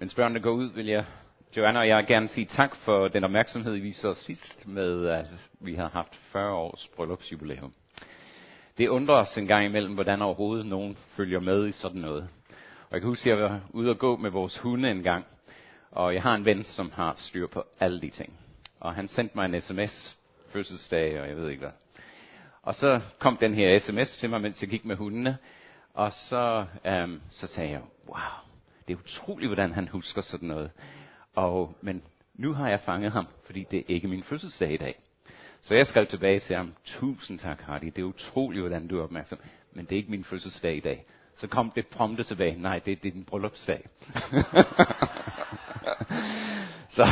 Mens børnene går ud, vil jeg, Joanna og jeg, gerne sige tak for den opmærksomhed, I viser os sidst med, at vi har haft 40 års bryllupsjubilæum. Det undrer os en gang imellem, hvordan overhovedet nogen følger med i sådan noget. Og jeg kan huske, at jeg var ude og gå med vores hunde en gang, og jeg har en ven, som har styr på alle de ting. Og han sendte mig en sms, fødselsdag og jeg ved ikke hvad. Og så kom den her sms til mig, mens jeg gik med hundene, og så, øhm, så sagde jeg, wow, det er utroligt, hvordan han husker sådan noget. Og, men nu har jeg fanget ham, fordi det er ikke min fødselsdag i dag. Så jeg skrev tilbage til ham, tusind tak Hardy, det er utroligt, hvordan du er opmærksom, men det er ikke min fødselsdag i dag. Så kom det prompte tilbage, nej, det, det er din bryllupsdag. så,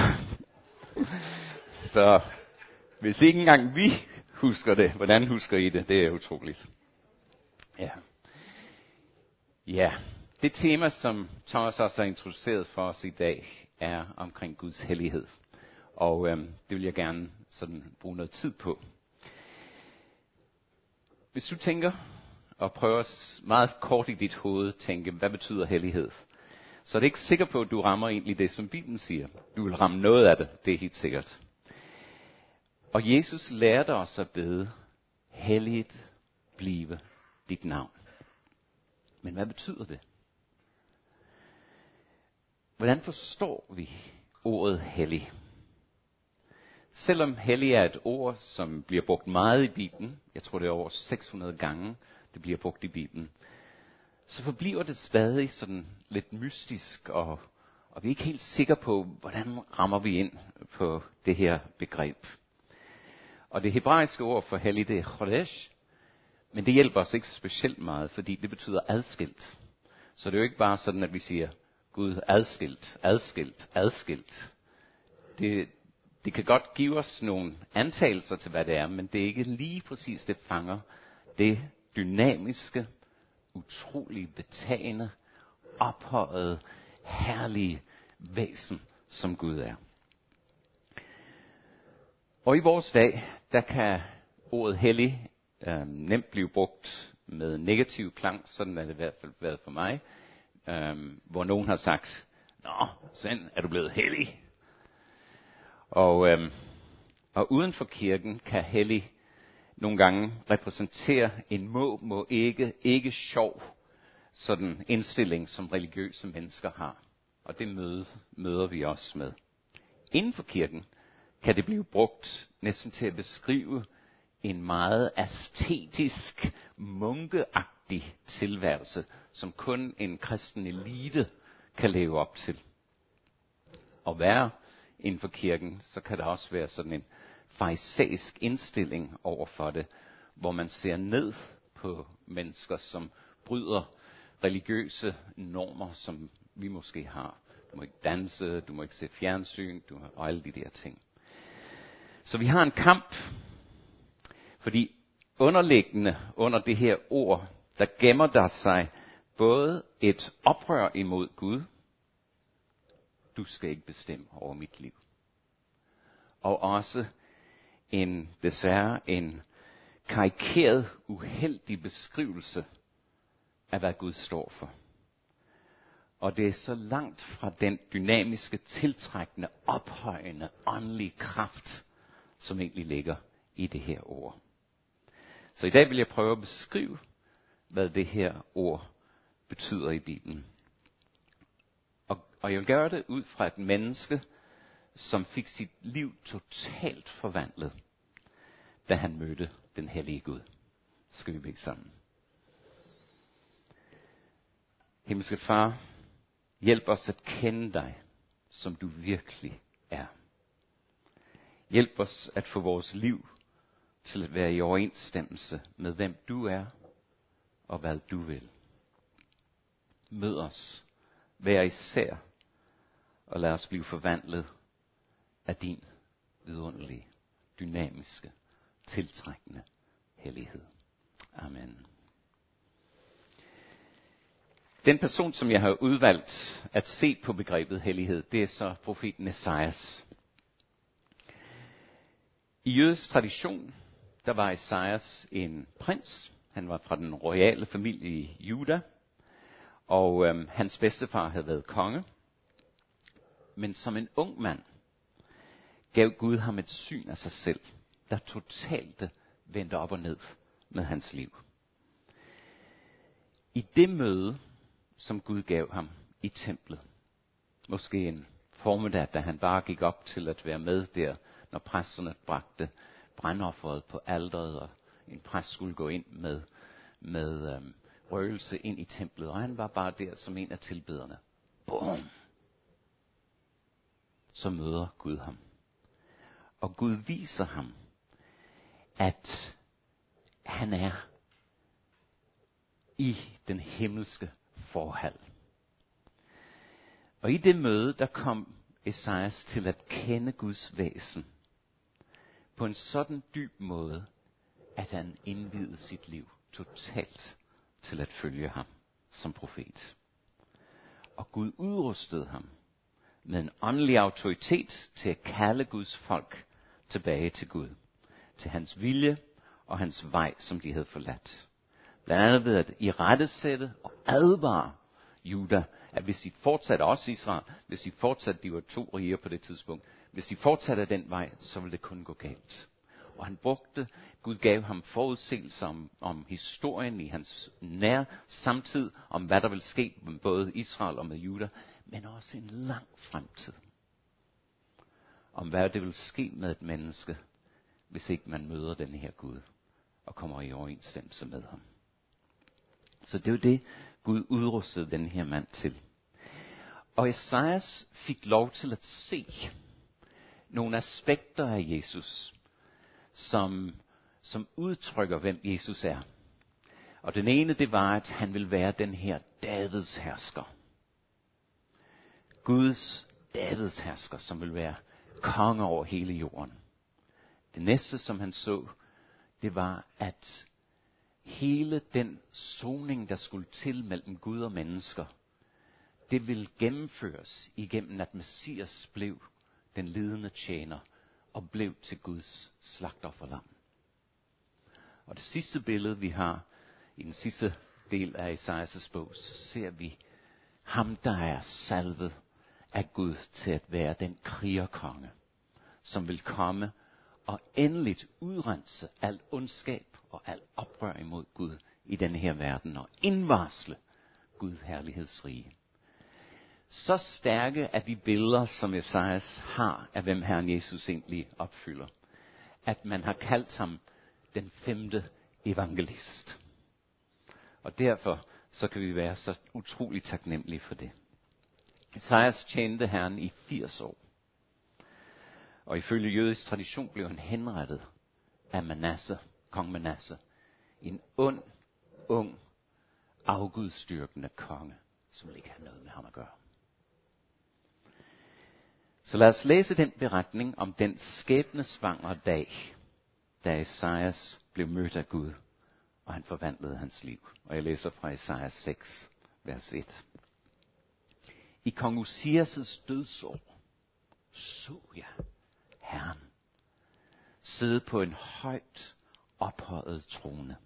så hvis ikke engang vi husker det, hvordan husker I det? Det er utroligt. Ja. Ja, det tema, som Thomas også har introduceret for os i dag, er omkring Guds hellighed. Og øhm, det vil jeg gerne sådan bruge noget tid på. Hvis du tænker og prøver meget kort i dit hoved tænke, hvad betyder hellighed? Så er det ikke sikker på, at du rammer egentlig det, som Bibelen siger. Du vil ramme noget af det, det er helt sikkert. Og Jesus lærte os at bede, helligt blive dit navn. Men hvad betyder det? Hvordan forstår vi ordet hellig? Selvom hellig er et ord, som bliver brugt meget i Bibelen, jeg tror det er over 600 gange, det bliver brugt i Bibelen, så forbliver det stadig sådan lidt mystisk, og, og vi er ikke helt sikre på, hvordan rammer vi ind på det her begreb. Og det hebraiske ord for hellig, det er chodesh, men det hjælper os ikke specielt meget, fordi det betyder adskilt. Så det er jo ikke bare sådan, at vi siger, Gud adskilt, adskilt, adskilt. Det, det kan godt give os nogle antagelser til, hvad det er, men det er ikke lige præcis det fanger det dynamiske, utrolig betagende, ophøjet, herlige væsen, som Gud er. Og i vores dag, der kan ordet hellig øh, nemt blive brugt med negativ klang, sådan er det i hvert fald været for mig, øhm, hvor nogen har sagt, Nå, sen er du blevet hellig. Og, øhm, og uden for kirken kan hellig nogle gange repræsentere en må, må ikke, ikke sjov sådan indstilling, som religiøse mennesker har. Og det møde, møder vi også med. Inden for kirken kan det blive brugt næsten til at beskrive en meget æstetisk, munkeagtig tilværelse, som kun en kristen elite kan leve op til. Og være inden for kirken, så kan der også være sådan en farisæisk indstilling over for det, hvor man ser ned på mennesker, som bryder religiøse normer, som vi måske har. Du må ikke danse, du må ikke se fjernsyn, du, og alle de der ting. Så vi har en kamp, fordi underliggende under det her ord, der gemmer der sig både et oprør imod Gud, du skal ikke bestemme over mit liv, og også en, desværre en karikeret, uheldig beskrivelse af, hvad Gud står for. Og det er så langt fra den dynamiske, tiltrækkende, ophøjende, åndelige kraft, som egentlig ligger i det her ord. Så i dag vil jeg prøve at beskrive, hvad det her ord betyder i Bibelen. Og, og jeg vil gøre det ud fra et menneske, som fik sit liv totalt forvandlet, da han mødte den hellige Gud. Skal vi bede sammen. Himmelske Far, hjælp os at kende dig, som du virkelig er. Hjælp os at få vores liv til at være i overensstemmelse med hvem du er og hvad du vil. Mød os hver især og lad os blive forvandlet af din vidunderlige, dynamiske, tiltrækkende hellighed. Amen. Den person, som jeg har udvalgt at se på begrebet hellighed, det er så profeten Esajas. I jødisk tradition, der var Esajas en prins. Han var fra den royale familie i Juda. Og øhm, hans bedstefar havde været konge. men som en ung mand gav Gud ham et syn af sig selv, der totalt vendte op og ned med hans liv. I det møde, som Gud gav ham i templet, måske en formiddag, da han bare gik op til at være med der, når præsterne bragte brandofferet på alderet, og en præst skulle gå ind med, med øhm, røgelse ind i templet, og han var bare der som en af tilbederne. Boom! Så møder Gud ham. Og Gud viser ham, at han er i den himmelske forhold. Og i det møde, der kom Esajas til at kende Guds væsen på en sådan dyb måde, at han indvidede sit liv totalt til at følge ham som profet. Og Gud udrustede ham med en åndelig autoritet til at kalde Guds folk tilbage til Gud, til hans vilje og hans vej, som de havde forladt. Blandt andet ved at i rettesætte og advare Juda, at hvis de fortsatte, også Israel, hvis de fortsatte, de var to riger på det tidspunkt, hvis de fortsatte den vej, så ville det kun gå galt. Og han brugte, Gud gav ham forudsigelser om, om historien i hans nær samtid, om hvad der vil ske med både Israel og med Juda, men også en lang fremtid. Om hvad det vil ske med et menneske, hvis ikke man møder den her Gud og kommer i overensstemmelse med ham. Så det er jo det, Gud udrustede den her mand til. Og Esajas fik lov til at se nogle aspekter af Jesus, som, som udtrykker, hvem Jesus er. Og den ene, det var, at han vil være den her Davids hersker. Guds Davids hersker, som vil være konge over hele jorden. Det næste, som han så, det var, at hele den soning, der skulle til mellem Gud og mennesker, det ville gennemføres igennem, at Messias blev den lidende tjener og blev til Guds slagtofferlam. Og det sidste billede, vi har i den sidste del af Esajas bog, så ser vi ham, der er salvet af Gud til at være den krigerkonge, som vil komme og endeligt udrense al ondskab og al oprør imod Gud i denne her verden og indvarsle Gud herlighedsrige. Så stærke er de billeder, som Esajas har af, hvem Herren Jesus egentlig opfylder, at man har kaldt ham den femte evangelist. Og derfor så kan vi være så utroligt taknemmelige for det. Esajas tjente Herren i 80 år. Og ifølge jødisk tradition blev han henrettet af Manasse, kong Manasse. En ond, ung, afgudstyrkende konge, som ikke har noget med ham at gøre. Så lad os læse den beretning om den skæbnesvangre dag, da Esajas blev mødt af Gud, og han forvandlede hans liv. Og jeg læser fra Esajas 6, vers 1. I kong Usias' dødsår så jeg Herren sidde på en højt ophøjet trone,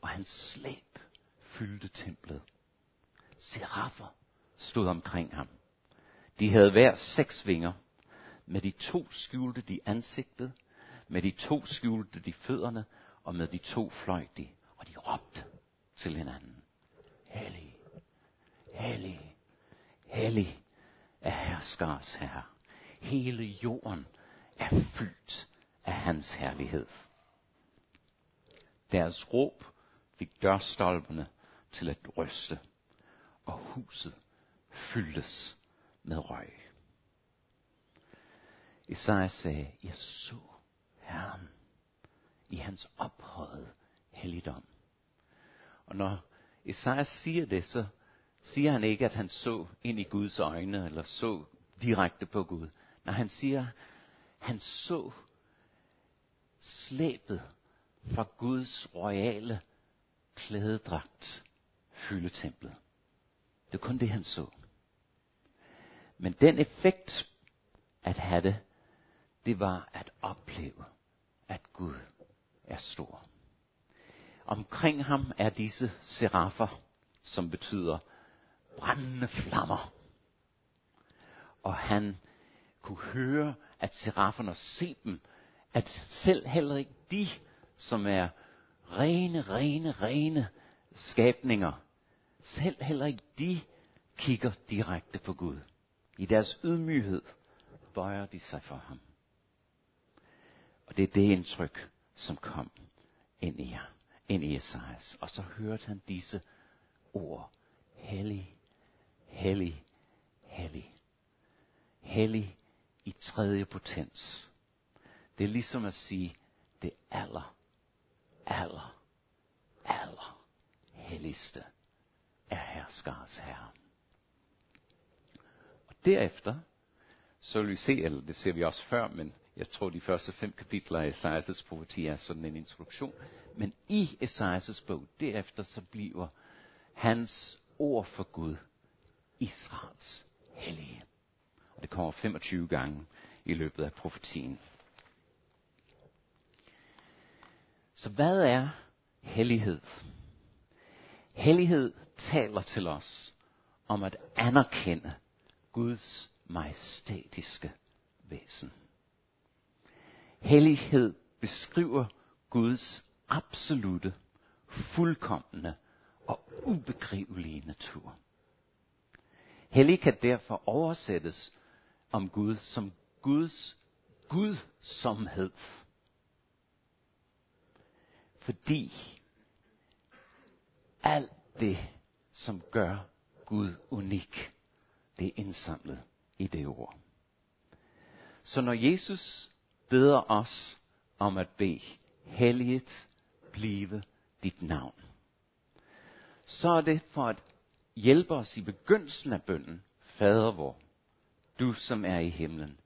og hans slæb fyldte templet. Seraffer stod omkring ham. De havde hver seks vinger. Med de to skjulte de ansigtet, med de to skjulte de fødderne, og med de to fløj de, og de råbte til hinanden. Hellig, hellig, hellig er herskars herre. Hele jorden er fyldt af hans herlighed. Deres råb fik dørstolpene til at ryste, og huset fyldtes med røg. Isaiah sagde, jeg så Herren i hans ophøjet helligdom. Og når Isaiah siger det, så siger han ikke, at han så ind i Guds øjne, eller så direkte på Gud. Når han siger, han så slæbet fra Guds royale klædedragt fylde templet. Det er kun det, han så. Men den effekt at have det, det var at opleve, at Gud er stor. Omkring ham er disse seraffer, som betyder brændende flammer. og han kunne høre, at serafferne og se dem, at selv heller ikke de, som er rene, rene, rene skabninger, selv heller ikke de kigger direkte på Gud. I deres ydmyghed bøjer de sig for ham. Og det er det indtryk, som kom ind i, jer, ind i Esajas. Og så hørte han disse ord. Hellig, hellig, hellig. Hellig i tredje potens. Det er ligesom at sige, det aller, aller, aller helligste er herskars herre. Derefter, så vil vi se, eller det ser vi også før, men jeg tror, de første fem kapitler af Esajas profeti er sådan en introduktion. Men i Esajas bog, derefter så bliver hans ord for Gud Israels hellige. Og det kommer 25 gange i løbet af profetien. Så hvad er hellighed? Hellighed taler til os om at anerkende Guds majestætiske væsen. Hellighed beskriver Guds absolute, fuldkommende og ubegribelige natur. Hellig kan derfor oversættes om Gud som Guds gudsomhed. Fordi alt det, som gør Gud unik, det er indsamlet i det ord. Så når Jesus beder os om at bede, helliget blive dit navn, så er det for at hjælpe os i begyndelsen af bønden, Fader vor, du som er i himlen,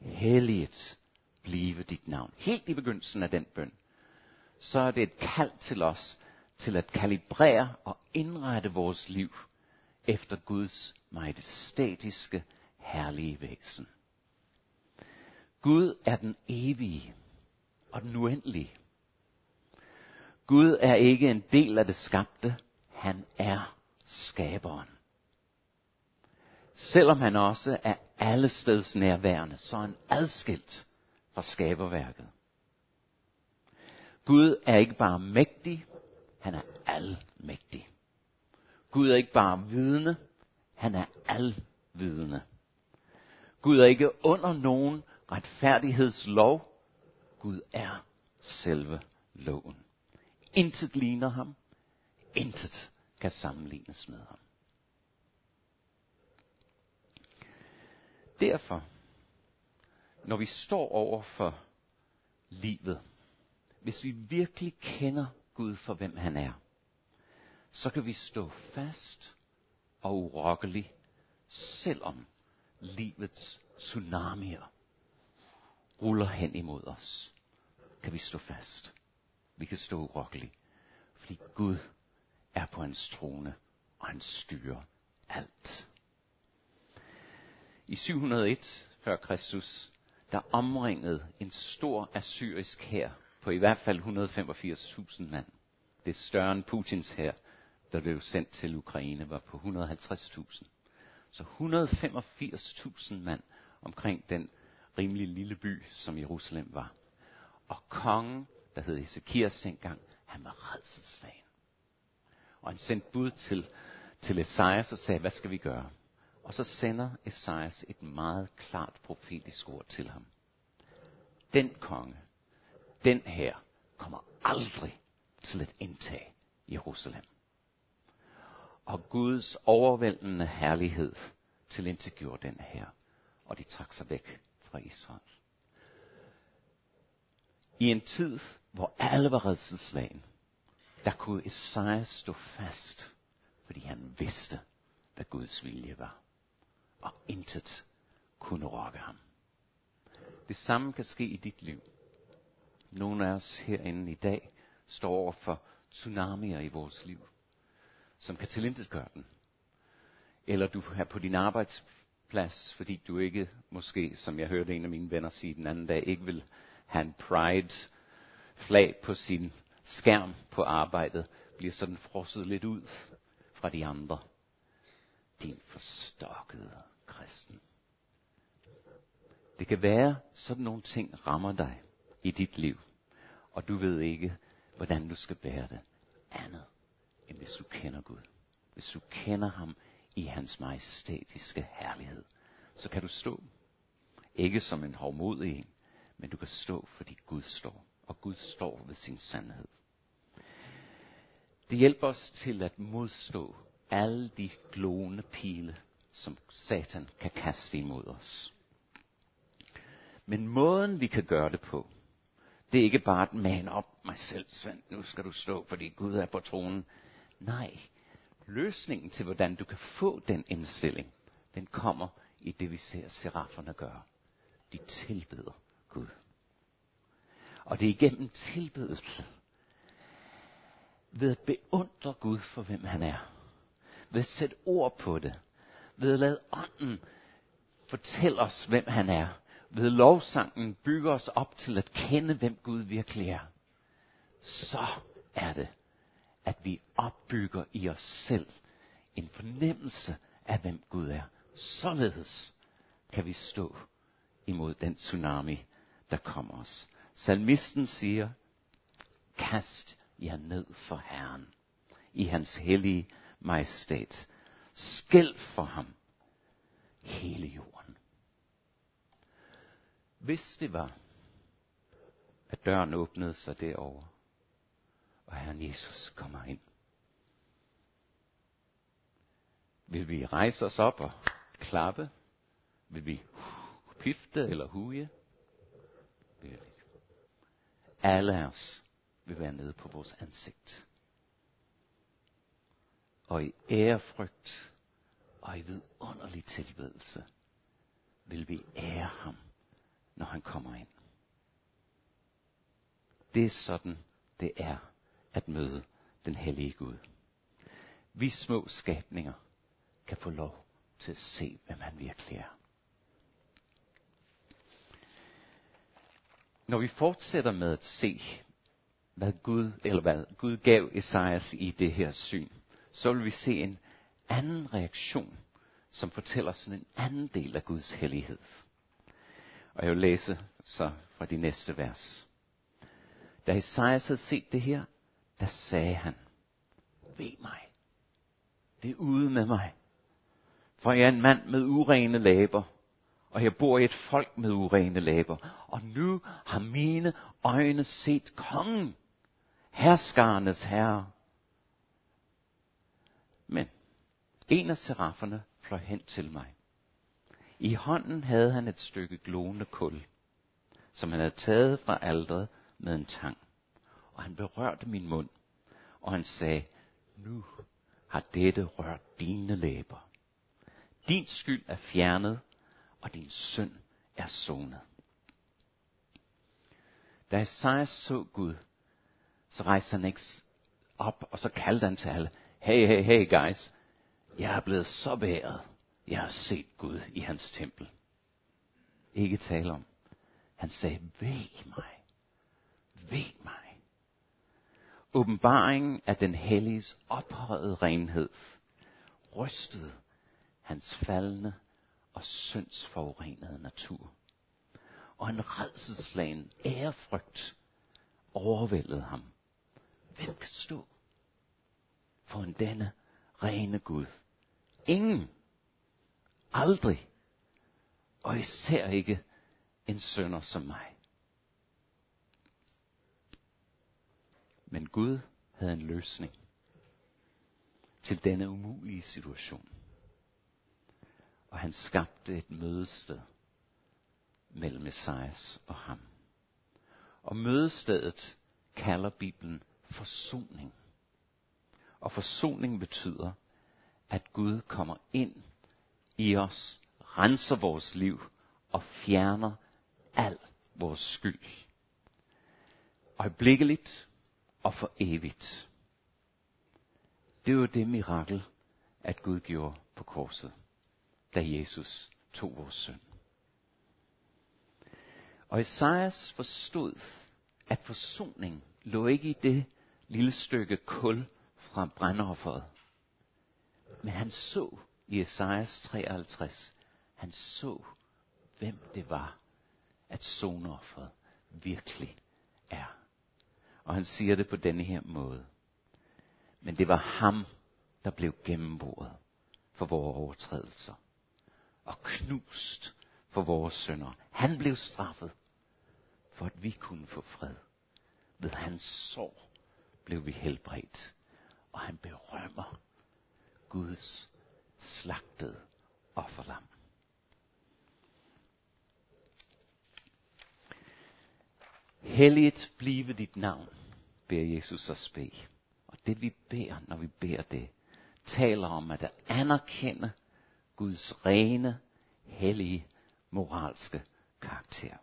helliget blive dit navn. Helt i begyndelsen af den bøn, så er det et kald til os til at kalibrere og indrette vores liv efter Guds majestætiske, herlige væsen. Gud er den evige og den uendelige. Gud er ikke en del af det skabte, han er skaberen. Selvom han også er allesteds nærværende, så er han adskilt fra skaberværket. Gud er ikke bare mægtig, han er almægtig. Gud er ikke bare vidne, han er alvidende. Gud er ikke under nogen retfærdighedslov. Gud er selve loven. Intet ligner ham. Intet kan sammenlignes med ham. Derfor, når vi står over for livet, hvis vi virkelig kender Gud for hvem han er, så kan vi stå fast og urokkelig, selvom livets tsunamier ruller hen imod os. Kan vi stå fast. Vi kan stå urokkelig, fordi Gud er på hans trone, og han styrer alt. I 701 før Kristus, der omringede en stor assyrisk hær på i hvert fald 185.000 mand. Det er større end Putins hær, der blev sendt til Ukraine, var på 150.000. Så 185.000 mand omkring den rimelig lille by, som Jerusalem var. Og kongen, der hed Ezekias dengang, han var redselslagen. Og han sendte bud til, til Esajas og sagde, hvad skal vi gøre? Og så sender Esajas et meget klart profetisk ord til ham. Den konge, den her, kommer aldrig til at indtage Jerusalem. Og Guds overvældende herlighed til den her, og de trak sig væk fra Israel. I en tid, hvor alle var redselslagen, der kunne Esajas stå fast, fordi han vidste, hvad Guds vilje var og intet kunne rokke ham. Det samme kan ske i dit liv. Nogle af os herinde i dag står over for tsunamier i vores liv, som kan tilintetgøre den. Eller du er på din arbejdsplads, fordi du ikke, måske, som jeg hørte en af mine venner sige den anden dag, ikke vil have en pride flag på sin skærm på arbejdet, bliver sådan frosset lidt ud fra de andre din forstokkede kristen. Det kan være, sådan nogle ting rammer dig i dit liv, og du ved ikke, hvordan du skal bære det andet, end hvis du kender Gud. Hvis du kender ham i hans majestætiske herlighed, så kan du stå. Ikke som en hovmodig en, men du kan stå, fordi Gud står, og Gud står ved sin sandhed. Det hjælper os til at modstå alle de glående pile, som Satan kan kaste imod os. Men måden vi kan gøre det på, det er ikke bare at man op mig selv, Svend, nu skal du stå, fordi Gud er på tronen. Nej, løsningen til, hvordan du kan få den indstilling, den kommer i det, vi ser seraferne gøre. De tilbeder Gud. Og det er igennem tilbedelse, ved at beundre Gud for, hvem han er. Ved at sætte ord på det. Ved at lade ånden fortælle os, hvem han er. Ved lovsangen bygger os op til at kende, hvem Gud virkelig er. Så er det, at vi opbygger i os selv en fornemmelse af, hvem Gud er. Således kan vi stå imod den tsunami, der kommer os. Salmisten siger, kast jer ned for Herren i hans hellige majestæt. Skæld for ham hele jorden. Hvis det var, at døren åbnede sig derovre, og Herren Jesus kommer ind, vil vi rejse os op og klappe? Vil vi pifte eller huje? Vil vi Alle af os vil være nede på vores ansigt. Og i ærefrygt og i vidunderlig tilbedelse vil vi ære ham, når han kommer ind. Det er sådan, det er at møde den hellige Gud. Vi små skabninger kan få lov til at se, hvem han virkelig er. Når vi fortsætter med at se hvad Gud, eller hvad Gud gav Esajas i det her syn, så vil vi se en anden reaktion, som fortæller sådan en anden del af Guds hellighed. Og jeg vil læse så fra de næste vers. Da Esajas havde set det her, der sagde han, ved mig, det er ude med mig, for jeg er en mand med urene læber, og jeg bor i et folk med urene læber, og nu har mine øjne set kongen, herskarnes herre. Men en af seraferne fløj hen til mig. I hånden havde han et stykke glående kul, som han havde taget fra aldret med en tang. Og han berørte min mund, og han sagde, nu har dette rørt dine læber. Din skyld er fjernet, og din synd er sonet. Da Esajas så Gud, så rejste han ikke op, og så kaldte han til alle, hey, hey, hey guys, jeg er blevet så beæret. Jeg har set Gud i hans tempel. Ikke tale om. Han sagde, ved mig. Ved mig. Åbenbaringen af den helliges ophøjede renhed rystede hans faldende og syndsforurenede natur. Og en redselslagen ærefrygt overvældede ham. Hvem kan stå for en denne rene Gud? Ingen. Aldrig. Og især ikke en sønder som mig. Men Gud havde en løsning til denne umulige situation. Og han skabte et mødested mellem Messias og ham. Og mødestedet kalder Bibelen forsoning. Og forsoning betyder, at Gud kommer ind i os, renser vores liv og fjerner al vores skyld. Øjeblikkeligt og for evigt. Det var det mirakel, at Gud gjorde på korset, da Jesus tog vores synd. Og Esajas forstod, at forsoning lå ikke i det lille stykke kul fra brændofferet. Men han så i Esajas 53, han så, hvem det var, at sonofferet virkelig er. Og han siger det på denne her måde. Men det var ham, der blev gennemboret for vores overtrædelser og knust for vores sønder. Han blev straffet, for at vi kunne få fred. Ved hans sår blev vi helbredt, og han berømmer Guds slagtede offerlam. Helligt blive dit navn, beder Jesus os bede. Og det vi beder, når vi beder det, taler om at anerkende Guds rene, hellige, moralske karakter.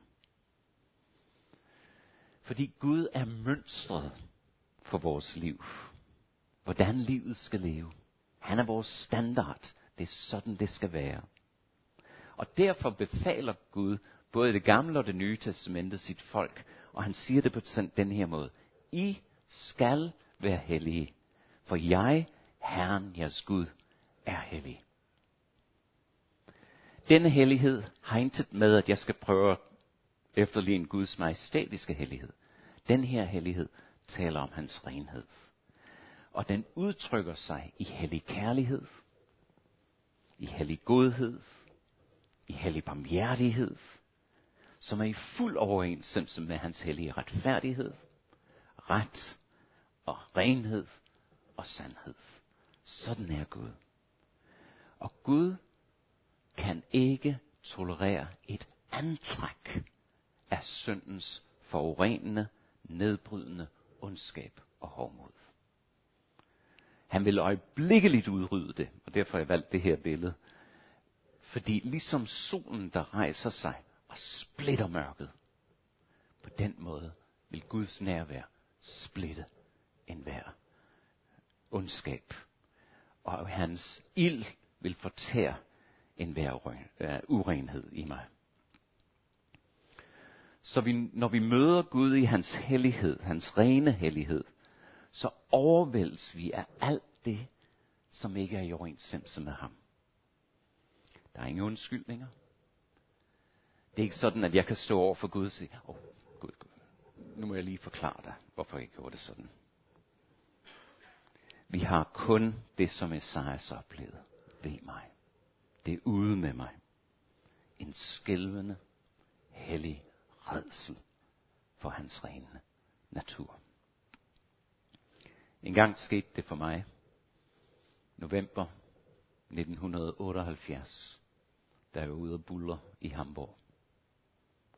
Fordi Gud er mønstret for vores liv. Hvordan livet skal leve. Han er vores standard. Det er sådan, det skal være. Og derfor befaler Gud både det gamle og det nye testamente sit folk. Og han siger det på den her måde. I skal være hellige, for jeg, Herren jeres Gud, er hellig. Denne hellighed har intet med, at jeg skal prøve at efterligne Guds majestætiske hellighed. Den her hellighed taler om hans renhed. Og den udtrykker sig i hellig kærlighed, i hellig godhed, i hellig barmhjertighed, som er i fuld overensstemmelse med hans hellige retfærdighed, ret og renhed og sandhed. Sådan er Gud. Og Gud kan ikke tolerere et antræk af syndens forurenende, nedbrydende ondskab og hovmod. Han vil øjeblikkeligt udrydde det, og derfor har jeg valgt det her billede. Fordi ligesom solen, der rejser sig og splitter mørket, på den måde vil Guds nærvær splitte enhver ondskab. Og hans ild vil fortære enhver øh, urenhed i mig. Så vi, når vi møder Gud i hans hellighed, hans rene hellighed, så overvældes vi af alt det, som ikke er i overensstemmelse med ham. Der er ingen undskyldninger. Det er ikke sådan, at jeg kan stå over for Gud og sige, åh, oh, Gud, Gud, nu må jeg lige forklare dig, hvorfor jeg gjorde det sådan. Vi har kun det, som Esajas oplevede. Ved mig. Det er ude med mig. En skælvende, hellig redsel for hans rene natur. En gang skete det for mig. November 1978, da jeg var ude og buller i Hamburg.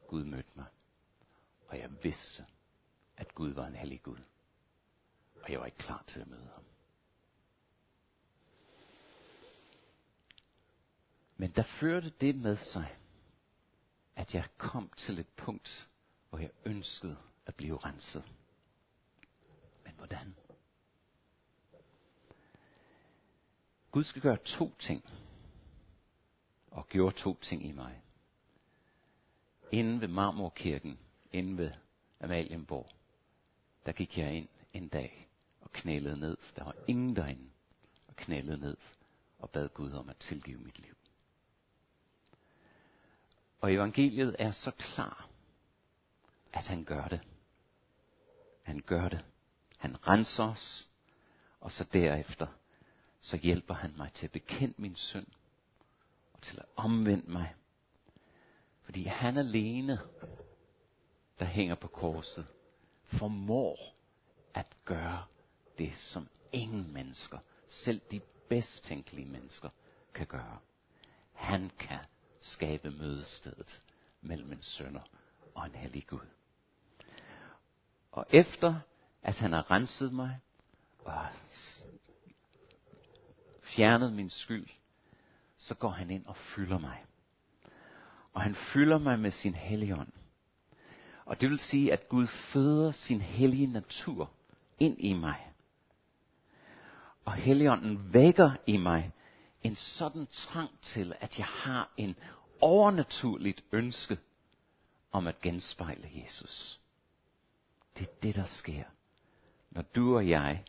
Gud mødte mig. Og jeg vidste, at Gud var en hellig Gud. Og jeg var ikke klar til at møde ham. Men der førte det med sig, at jeg kom til et punkt, hvor jeg ønskede at blive renset. Men hvordan? Gud skal gøre to ting, og gjorde to ting i mig inde ved Marmorkirken, inde ved Amalienborg, der gik jeg ind en dag og knælede ned. Der var ingen derinde, og knælede ned og bad Gud om at tilgive mit liv. Og evangeliet er så klar, at han gør det. Han gør det. Han renser os, og så derefter, så hjælper han mig til at bekende min synd, og til at omvende mig. Fordi han alene, der hænger på korset, formår at gøre det, som ingen mennesker, selv de bedst tænkelige mennesker, kan gøre. Han kan skabe mødestedet mellem en sønder og en hellig Gud. Og efter at han har renset mig og fjernet min skyld, så går han ind og fylder mig. Og han fylder mig med sin helligånd. Og det vil sige, at Gud føder sin hellige natur ind i mig. Og Helligånden vækker i mig en sådan trang til, at jeg har en overnaturligt ønske om at genspejle Jesus. Det er det, der sker, når du og jeg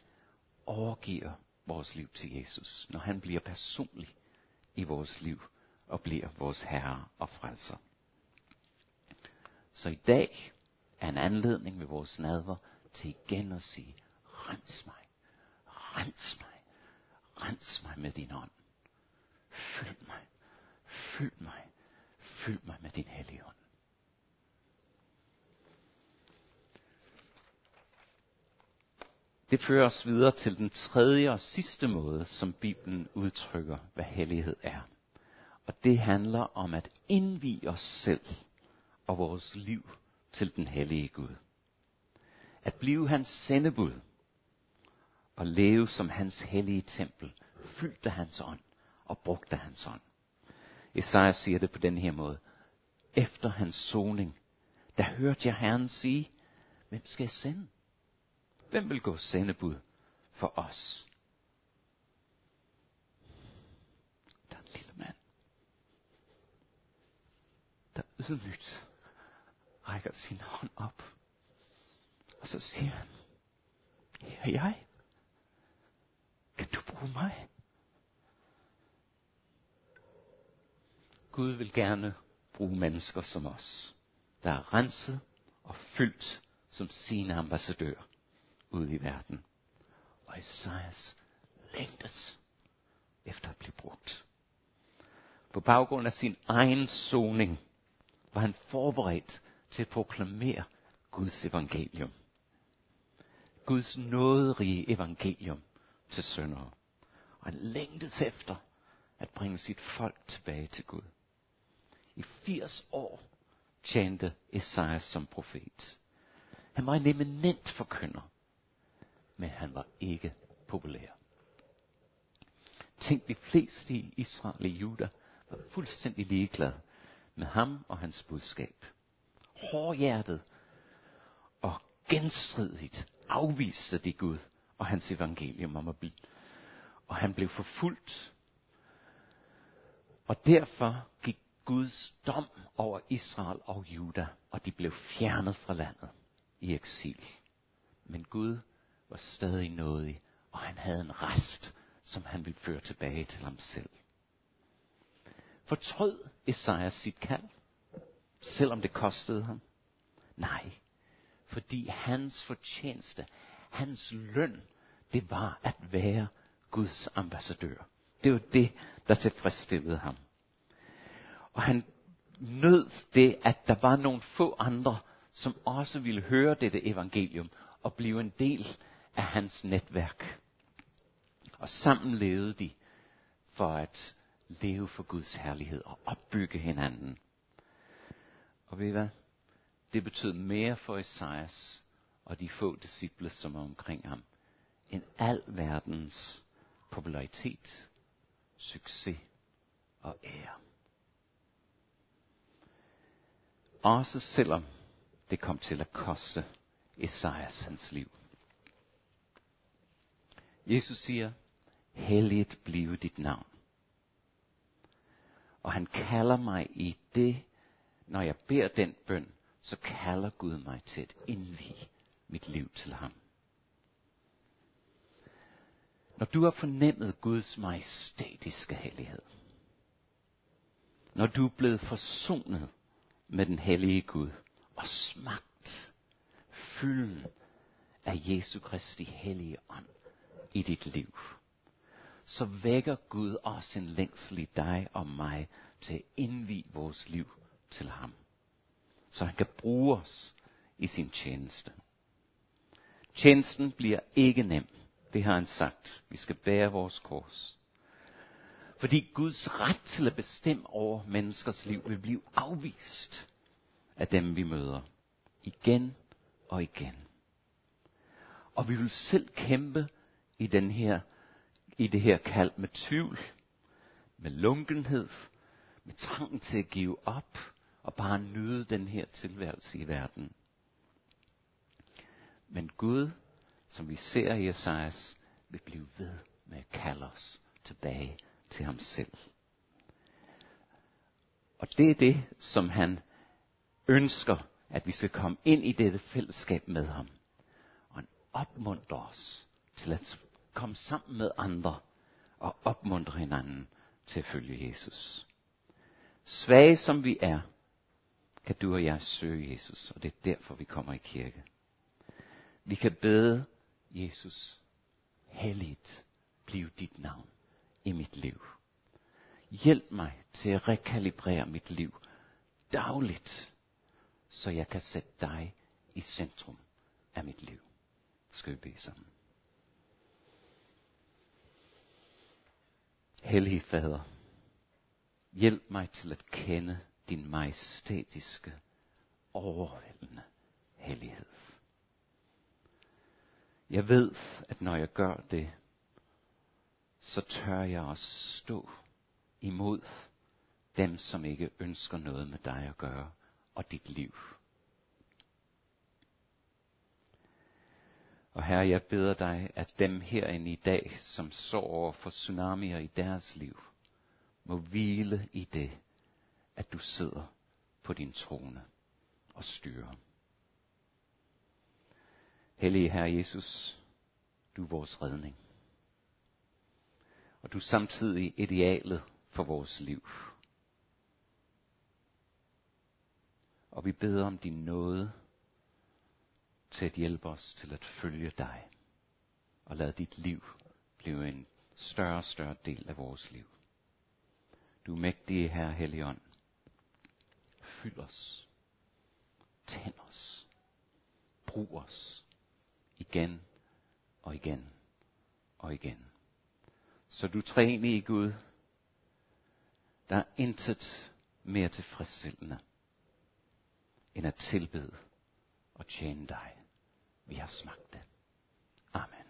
overgiver vores liv til Jesus. Når han bliver personlig i vores liv og bliver vores herre og frelser. Så i dag er en anledning ved vores nadver til igen at sige, rens mig, rens mig, rens mig med din ånd. Fyld mig, fyld mig, fyld mig med din hellige ånd. Det fører os videre til den tredje og sidste måde, som Bibelen udtrykker, hvad hellighed er. Og det handler om at indvige os selv og vores liv til den hellige Gud. At blive hans sendebud og leve som hans hellige tempel, fyldt af hans ånd og brugt af hans ånd. Esajas siger det på den her måde. Efter hans soning, der hørte jeg Herren sige, hvem skal jeg sende? Hvem vil gå sendebud for os? Der er en lille mand, der ydmygt rækker sin hånd op. Og så siger han, her er jeg. Kan du bruge mig? Gud vil gerne bruge mennesker som os, der er renset og fyldt som sine ambassadør ud i verden. Og Esajas længtes efter at blive brugt. På baggrund af sin egen soning var han forberedt til at proklamere Guds evangelium. Guds nåderige evangelium til syndere. Og han længtes efter at bringe sit folk tilbage til Gud. I 80 år tjente Esajas som profet. Han var en eminent forkynder men han var ikke populær. Tænk, de fleste i Israel og Juda var fuldstændig ligeglade med ham og hans budskab. Hårdhjertet og genstridigt afviste de Gud og hans evangelium om at blive. Og han blev forfulgt. Og derfor gik Guds dom over Israel og Juda, og de blev fjernet fra landet i eksil. Men Gud var stadig nådig, og han havde en rest, som han ville føre tilbage til ham selv. Fortrød Esajas sit kald, selvom det kostede ham? Nej, fordi hans fortjeneste, hans løn, det var at være Guds ambassadør. Det var det, der tilfredsstillede ham. Og han nød det, at der var nogle få andre, som også ville høre dette evangelium og blive en del af hans netværk. Og sammen levede de for at leve for Guds herlighed og opbygge hinanden. Og ved I hvad? Det betød mere for Esajas og de få disciple, som var omkring ham, end al verdens popularitet, succes og ære. Også selvom det kom til at koste Esajas hans liv. Jesus siger, helligt blive dit navn. Og han kalder mig i det, når jeg beder den bøn, så kalder Gud mig til at indvige mit liv til ham. Når du har fornemmet Guds majestætiske hellighed, når du er blevet forsonet med den hellige Gud og smagt fylden af Jesu Kristi hellige ånd, i dit liv, så vækker Gud også en længsel i dig og mig til at indvige vores liv til ham. Så han kan bruge os i sin tjeneste. Tjenesten bliver ikke nem. Det har han sagt. Vi skal bære vores kors. Fordi Guds ret til at bestemme over menneskers liv vil blive afvist af dem, vi møder. Igen og igen. Og vi vil selv kæmpe i, den her, i det her kald med tvivl, med lunkenhed, med trangen til at give op og bare nyde den her tilværelse i verden. Men Gud, som vi ser i Esajas, vil blive ved med at kalde os tilbage til ham selv. Og det er det, som han ønsker, at vi skal komme ind i dette fællesskab med ham. Og han opmuntrer os til at komme sammen med andre og opmuntre hinanden til at følge Jesus. Svage som vi er, kan du og jeg søge Jesus, og det er derfor, vi kommer i kirke. Vi kan bede Jesus, helligt bliv dit navn i mit liv. Hjælp mig til at rekalibrere mit liv dagligt, så jeg kan sætte dig i centrum af mit liv. Skal vi bede sammen. Hellige Fader, hjælp mig til at kende din majestætiske, overvældende hellighed. Jeg ved, at når jeg gør det, så tør jeg også stå imod dem, som ikke ønsker noget med dig at gøre og dit liv. Og herre, jeg beder dig, at dem herinde i dag, som så over for tsunamier i deres liv, må hvile i det, at du sidder på din trone og styrer. Hellige Herre Jesus, du er vores redning. Og du er samtidig idealet for vores liv. Og vi beder om din nåde til at hjælpe os til at følge dig. Og lad dit liv blive en større og større del af vores liv. Du mægtige, Herre Helligånd. Fyld os. Tænd os. Brug os. Igen og igen og igen. Så du træner i Gud. Der er intet mere tilfredsstillende end at tilbede og tjene dig. Vi har smagt det. Amen.